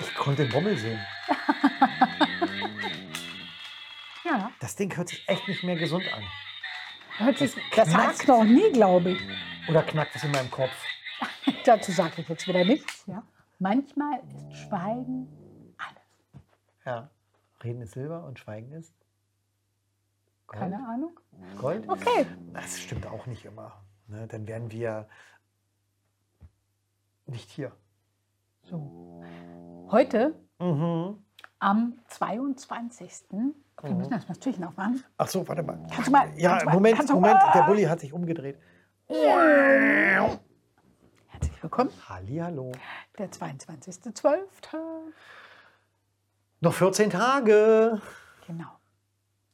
Ich konnte den Bommel sehen. Ja, Das Ding hört sich echt nicht mehr gesund an. hört sich, das knackt. sagt noch nie, glaube ich. Oder knackt es in meinem Kopf? Dazu sage ich jetzt wieder nichts. Ja. Manchmal ist Schweigen alles. Ja. Reden ist Silber und Schweigen ist Gold. Keine Ahnung. Gold? Okay. Das stimmt auch nicht immer. Ne? Dann wären wir nicht hier. So. Heute Mhm. am 22. Wir müssen das natürlich noch machen. Ach so, warte mal. Kannst du mal. Ja, kannst mal- Moment, kannst Moment. Der Ah! Bulli hat sich umgedreht. Herzlich willkommen. Hallihallo. Der 22.12. Noch 14 Tage. Genau.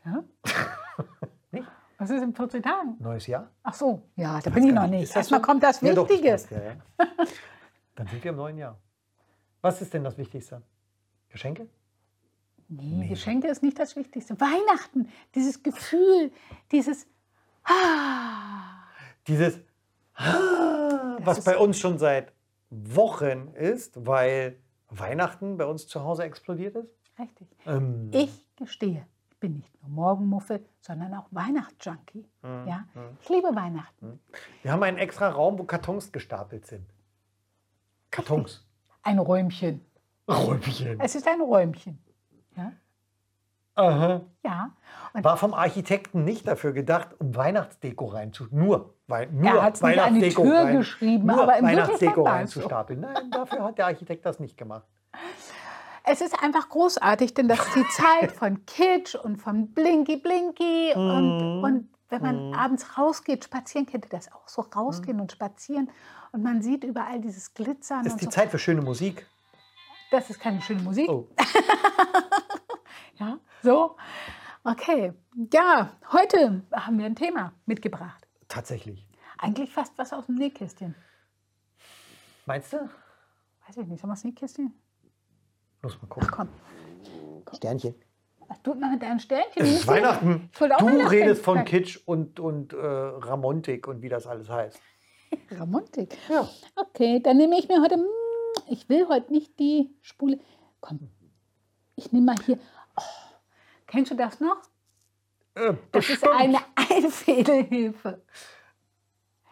Ja? Was ist in 14 Tagen? Neues Jahr. Ach so, ja, da bin ich noch nicht. Erstmal so? kommt das Ja, doch, Wichtige. ja, ja. Dann sind wir im neuen Jahr. Was ist denn das Wichtigste? Geschenke? Nee, Geschenke ist nicht das Wichtigste. Weihnachten, dieses Gefühl, dieses Ah, Dieses, was ist- bei uns schon seit Wochen ist, weil Weihnachten bei uns zu Hause explodiert ist. richtig. Ähm, Ich gestehe, ich bin nicht nur Morgenmuffel, sondern auch Weihnachtsjunkie. Ja, ich liebe Weihnachten. wir haben einen extra Raum, wo Kartons gestapelt sind. Kartons. Ein Räumchen. Räumchen. Es ist ein Räumchen. Ja, Aha. ja. Und War vom Architekten nicht dafür gedacht, um Weihnachtsdeko reinzu... Nur, weil, nur Er hat's nicht an die Weihnachtsdeko Tür rein, geschrieben, nur aber in Weihnachtsdeko reinzustapeln. Nein, dafür hat der Architekt das nicht gemacht. es ist einfach großartig, denn das ist die Zeit von Kitsch und von Blinky Blinky. Mhm. Und, und wenn man abends rausgeht, spazieren, kennt ihr das auch, so rausgehen und spazieren. Und man sieht überall dieses Glitzern. Mhm. Ist die so. Zeit für schöne Musik. Das ist keine schöne Musik. Oh. Ja, so. Okay. Ja, heute haben wir ein Thema mitgebracht. Tatsächlich. Eigentlich fast was aus dem Nähkästchen. Meinst du? Weiß ich nicht, haben wir das Nähkästchen? Los, mal gucken. Komm. Sternchen. Was tut man mit deinen Sternchen? Es ist Weihnachten. Du Weihnachten redest von. Kitsch und, und äh, Ramontik und wie das alles heißt. Ramontik. Ja. Okay, dann nehme ich mir heute. mm, Ich will heute nicht die Spule. Komm, ich nehme mal hier. Oh, kennst du das noch? Äh, Das ist eine Einfädelhilfe.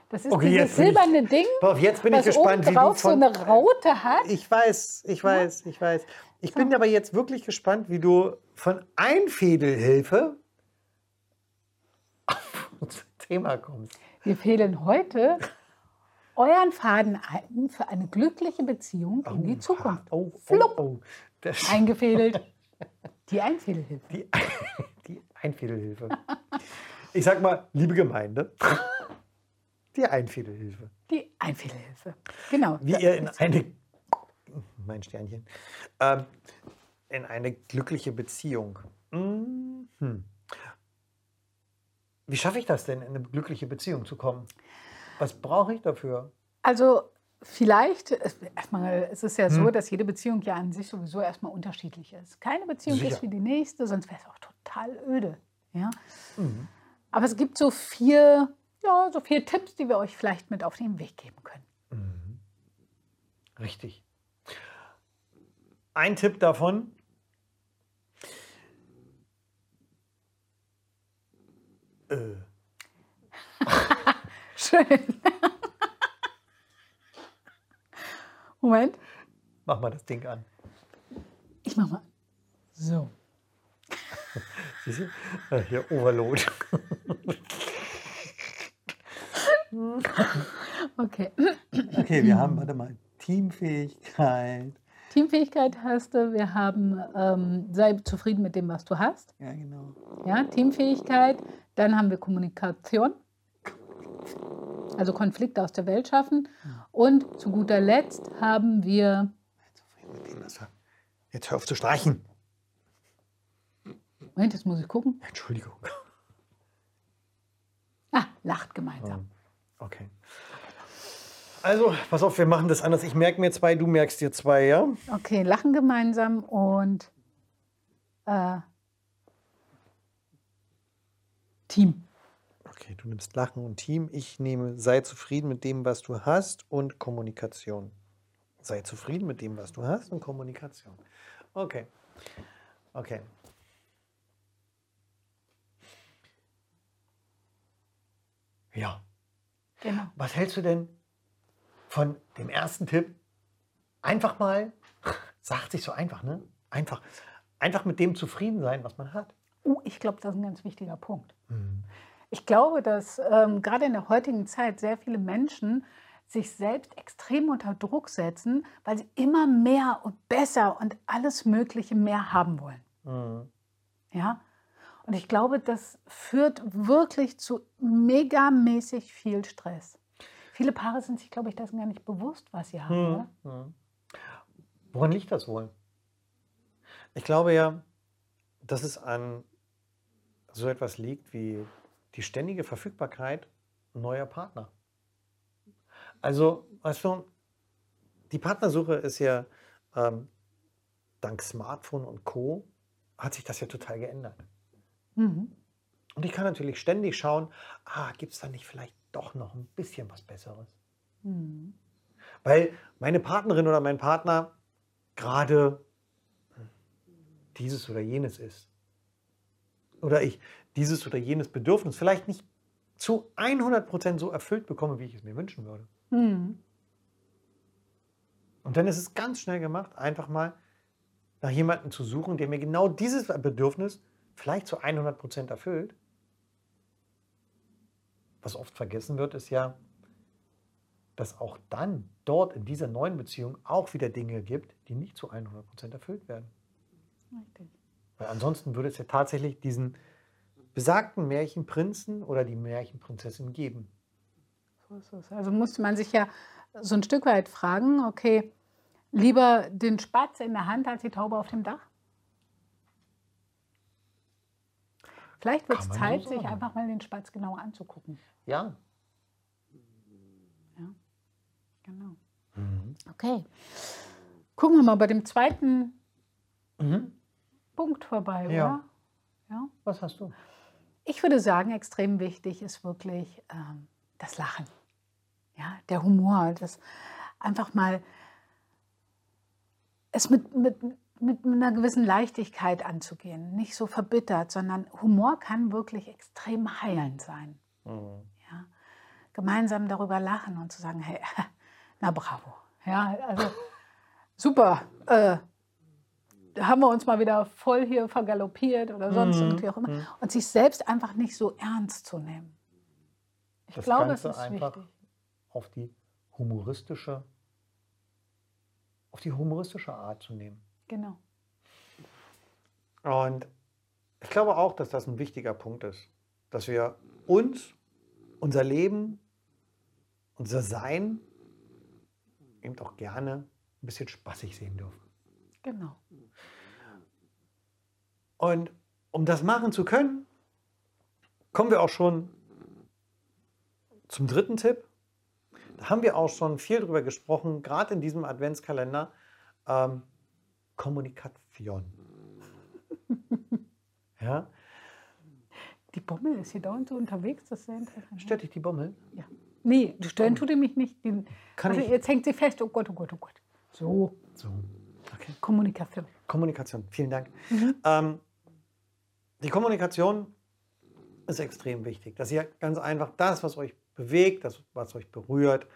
Das ist Okay, dieses bin ich- silberne Ding, jetzt bin ich gespannt, wie du drauf so von. eine Raute hat. Ich weiß, ich weiß, ich weiß. Ich bin aber jetzt wirklich gespannt, wie du von Einfädelhilfe auf unser Thema kommst. Wir fehlen heute euren Faden ein für eine glückliche Beziehung in die Zukunft. Oh, oh, oh. Das, Eingefädelt. Die Einfädelhilfe. die, die Einfädelhilfe. Ich sag mal, liebe Gemeinde, die Einfädelhilfe. Die Einfädelhilfe. Genau. Wie ihr in eine, mein Sternchen, ähm, in eine glückliche Beziehung. Mhm. Wie schaffe ich das denn, in eine glückliche Beziehung zu kommen? Was brauche ich dafür? Also vielleicht, erstmal, es ist ja so, dass jede Beziehung ja an sich sowieso erstmal unterschiedlich ist. Keine Beziehung Sicher. ist wie die nächste, sonst wäre es auch total öde. Ja? Mhm. Aber es gibt so vier, ja, so vier Tipps, die wir euch vielleicht mit auf den Weg geben können. Richtig. Ein Tipp davon. Äh, Schön. Moment, mach mal das Ding an. ich mach mal. So. Siehst du? Äh, Hier, Overload. Okay. Okay, wir haben, warte mal, Teamfähigkeit. Teamfähigkeit hast du, wir haben, ähm, sei zufrieden mit dem, was du hast. Ja, genau. Ja, Teamfähigkeit. Dann haben wir Kommunikation. Also Konflikte aus der Welt schaffen. Und zu guter Letzt haben wir, Jetzt hör auf zu streichen. Moment, jetzt muss ich gucken. Entschuldigung. Ah, lacht gemeinsam. Okay. Also, pass auf, wir machen das anders. Ich merke mir zwei, du merkst dir zwei, ja? Okay, lachen gemeinsam und äh, Team. Okay, du nimmst Lachen und Team. Ich nehme sei zufrieden mit dem, was du hast und Kommunikation. Sei zufrieden mit dem, was du hast und Kommunikation. Okay. Okay. Ja. Genau. Was hältst du denn von dem ersten Tipp? Einfach mal, sagt sich so einfach, ne? Einfach, einfach mit dem zufrieden sein, was man hat. Uh, ich glaube, das ist ein ganz wichtiger Punkt. Ich glaube, dass ähm, gerade in der heutigen Zeit sehr viele Menschen sich selbst extrem unter Druck setzen, weil sie immer mehr und besser und alles Mögliche mehr haben wollen. Mhm. Ja? Und ich glaube, das führt wirklich zu megamäßig viel Stress. Viele Paare sind sich, glaube ich, dessen gar nicht bewusst, was sie haben. Oder? Mhm. Woran liegt das wohl? Ich glaube ja, dass es an so etwas liegt wie die ständige Verfügbarkeit neuer Partner. Also, weißt du, die Partnersuche ist ja ähm, dank Smartphone und Co. hat sich das ja total geändert. Mhm. Und ich kann natürlich ständig schauen, ah, gibt es da nicht vielleicht doch noch ein bisschen was Besseres? Mhm. Weil meine Partnerin oder mein Partner gerade dieses oder jenes ist. Oder ich dieses oder jenes Bedürfnis vielleicht nicht zu 100% so erfüllt bekomme, wie ich es mir wünschen würde. Mhm. Und dann ist es ganz schnell gemacht, einfach mal nach jemandem zu suchen, der mir genau dieses Bedürfnis vielleicht zu 100% erfüllt. Was oft vergessen wird, ist ja, dass auch dann dort in dieser neuen Beziehung auch wieder Dinge gibt, die nicht zu 100% erfüllt werden. Richtig. Weil ansonsten würde es ja tatsächlich diesen besagten Märchenprinzen oder die Märchenprinzessin geben. So ist es. Also musste man sich ja so ein Stück weit fragen, okay, lieber den Spatz in der Hand als die Taube auf dem Dach? Vielleicht wird es so Zeit, sich einfach mal den Spatz genauer anzugucken. Ja. Ja, genau. Mhm. Okay. Gucken wir mal bei dem zweiten Mhm. Punkt vorbei, Ja. oder? Ja. Was hast du? Ich würde sagen, extrem wichtig ist wirklich ähm, das Lachen. Ja, der Humor, das einfach mal es mit, mit, mit einer gewissen Leichtigkeit anzugehen, nicht so verbittert, sondern Humor kann wirklich extrem heilend sein. Mhm. Ja, gemeinsam darüber lachen und zu sagen, hey, na bravo. Ja, also super. Äh, da haben wir uns mal wieder voll hier vergaloppiert oder sonst Mhm, irgendwie auch immer. mhm. Und sich selbst einfach nicht so ernst zu nehmen. Ich Das glaube, es Ganze ist einfach wichtig. auf die humoristische, auf die humoristische Art zu nehmen. Genau. Und ich glaube auch, dass das ein wichtiger Punkt ist, dass wir uns, unser Leben, unser Sein eben auch gerne ein bisschen spaßig sehen dürfen. Genau. Und um das machen zu können, kommen wir auch schon zum dritten Tipp. Da haben wir auch schon viel drüber gesprochen, gerade in diesem Adventskalender. Ähm, Kommunikation. ja, Die Bommel ist hier dauernd so unterwegs, das ist sehr interessant. stört dich die Bommel? Ja. Nee, stören tut ihr mich nicht. Die, Kann also ich- Jetzt hängt sie fest. Oh Gott, oh Gott, oh Gott. So, So, okay. Kommunikation. Kommunikation, vielen Dank. Ähm, die Kommunikation ist extrem wichtig, dass ihr ganz einfach das, was euch bewegt, das, was euch berührt,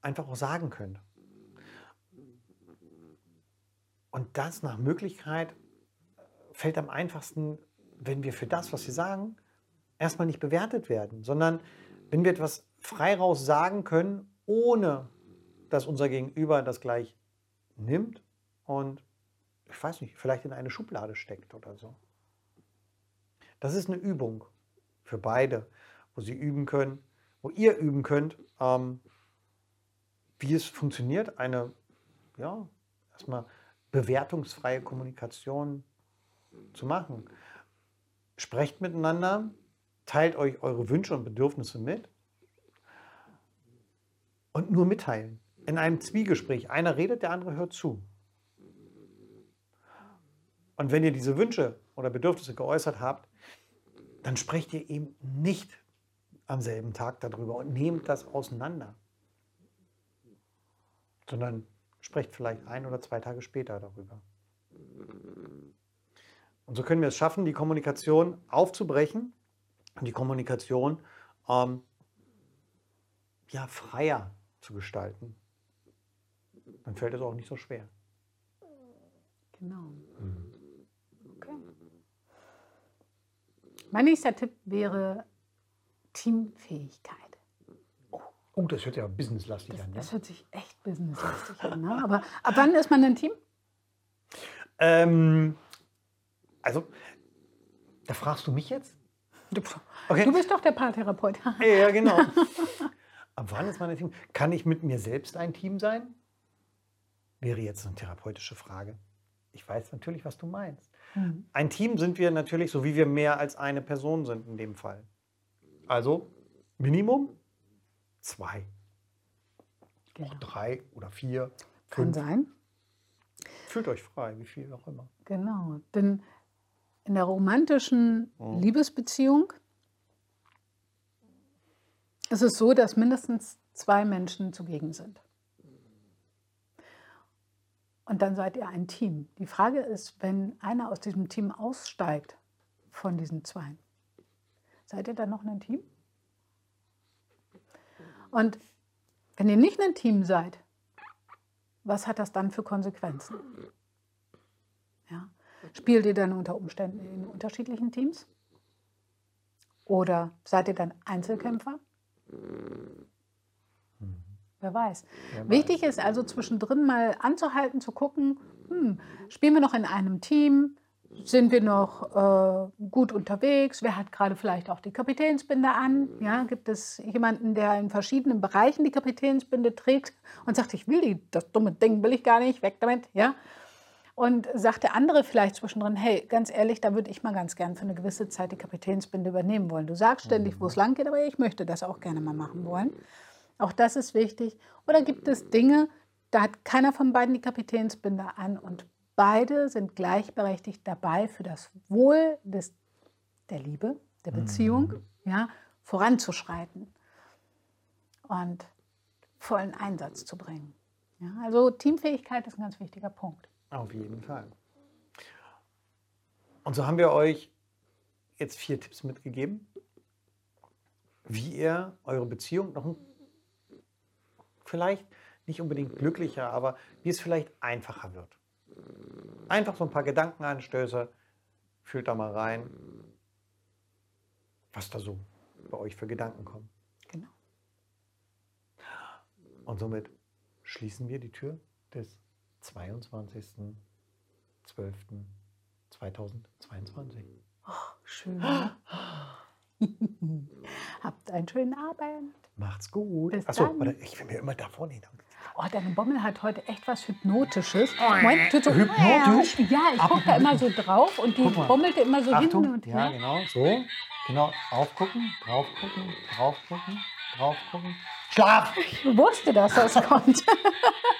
einfach auch sagen könnt. Und das nach Möglichkeit fällt am einfachsten, wenn wir für das, was wir sagen, erstmal nicht bewertet werden, sondern wenn wir etwas frei raus sagen können, ohne dass unser Gegenüber das gleich nimmt und ich weiß nicht, vielleicht in eine Schublade steckt oder so. Das ist eine Übung für beide, wo sie üben können, wo ihr üben könnt, ähm, wie es funktioniert, eine ja, erstmal bewertungsfreie Kommunikation zu machen. Sprecht miteinander, teilt euch eure Wünsche und Bedürfnisse mit und nur mitteilen. In einem Zwiegespräch, einer redet, der andere hört zu. Und wenn ihr diese Wünsche oder Bedürfnisse geäußert habt, dann sprecht ihr eben nicht am selben Tag darüber und nehmt das auseinander. sondern sprecht vielleicht ein oder zwei Tage später darüber. Und so können wir es schaffen, die Kommunikation aufzubrechen und die Kommunikation ähm, ja, freier zu gestalten. Dann fällt es auch nicht so schwer. Genau. Okay. Mein nächster Tipp wäre Teamfähigkeit. Oh, das hört ja businesslastig Das, an. das Ja? hört sich echt businesslastig an. Ne? Aber ab wann ist man ein Team? Ähm, also, da fragst du mich jetzt? Du, Okay. du bist doch der Paartherapeut. Ja, genau. Ab wann ist man ein Team? Kann ich mit mir selbst ein Team sein? Wäre jetzt eine therapeutische Frage. Ich weiß natürlich, was du meinst. Hm. Ein Team sind wir natürlich, so wie wir mehr als eine Person sind in dem Fall. Also Minimum zwei, Genau. drei oder vier, Kann fünf. sein. Fühlt euch frei, wie viel auch immer. Genau. Denn in der romantischen Mhm. Liebesbeziehung ist es so, dass mindestens zwei Menschen zugegen sind. Und dann seid ihr ein Team. Die Frage ist, wenn einer aus diesem Team aussteigt von diesen zwei, seid ihr dann noch ein Team? Und wenn ihr nicht ein Team seid, was hat das dann für Konsequenzen? Ja. Spielt ihr dann unter Umständen in unterschiedlichen Teams? Oder seid ihr dann Einzelkämpfer? Wer weiß. Wichtig ist also zwischendrin mal anzuhalten, zu gucken, hm, spielen wir noch in einem Team? Sind wir noch äh, gut unterwegs? Wer hat gerade vielleicht auch die Kapitänsbinde an? Ja, gibt es jemanden, der in verschiedenen Bereichen die Kapitänsbinde trägt und sagt, ich will die, das dumme Ding will ich gar nicht, weg damit, ja? Und sagt der andere vielleicht zwischendrin, hey, ganz ehrlich, da würde ich mal ganz gern für eine gewisse Zeit die Kapitänsbinde übernehmen wollen. Du sagst ständig, wo es lang geht, aber ich möchte das auch gerne mal machen wollen. Auch das ist wichtig. Oder gibt es Dinge, da hat keiner von beiden die Kapitänsbinde an und beide sind gleichberechtigt dabei, für das Wohl des, der Liebe, der Beziehung, ja, voranzuschreiten und vollen Einsatz zu bringen. Ja, also Teamfähigkeit ist ein ganz wichtiger Punkt. Auf jeden Fall. Und so haben wir euch jetzt vier Tipps mitgegeben, wie ihr eure Beziehung noch vielleicht nicht unbedingt glücklicher, aber wie es vielleicht einfacher wird. Einfach so ein paar Gedankenanstöße, fühlt da mal rein, was da so bei euch für Gedanken kommen. Genau. Und somit schließen wir die Tür des 22.12.2022. Schön. Habt einen schönen Abend. Macht's gut. Bis Achso, dann. ich will mir immer da vorne hin. Oh, deine Bommel hat heute echt was Hypnotisches. Moin, tut so, Hypnotisch? Ja, ich gucke da immer so drauf und die bommelte immer so hin Achtung, und ja, her. genau, so. Genau, aufgucken, drauf gucken, drauf gucken, drauf gucken. Schlaf! Ich wusste, dass das kommt.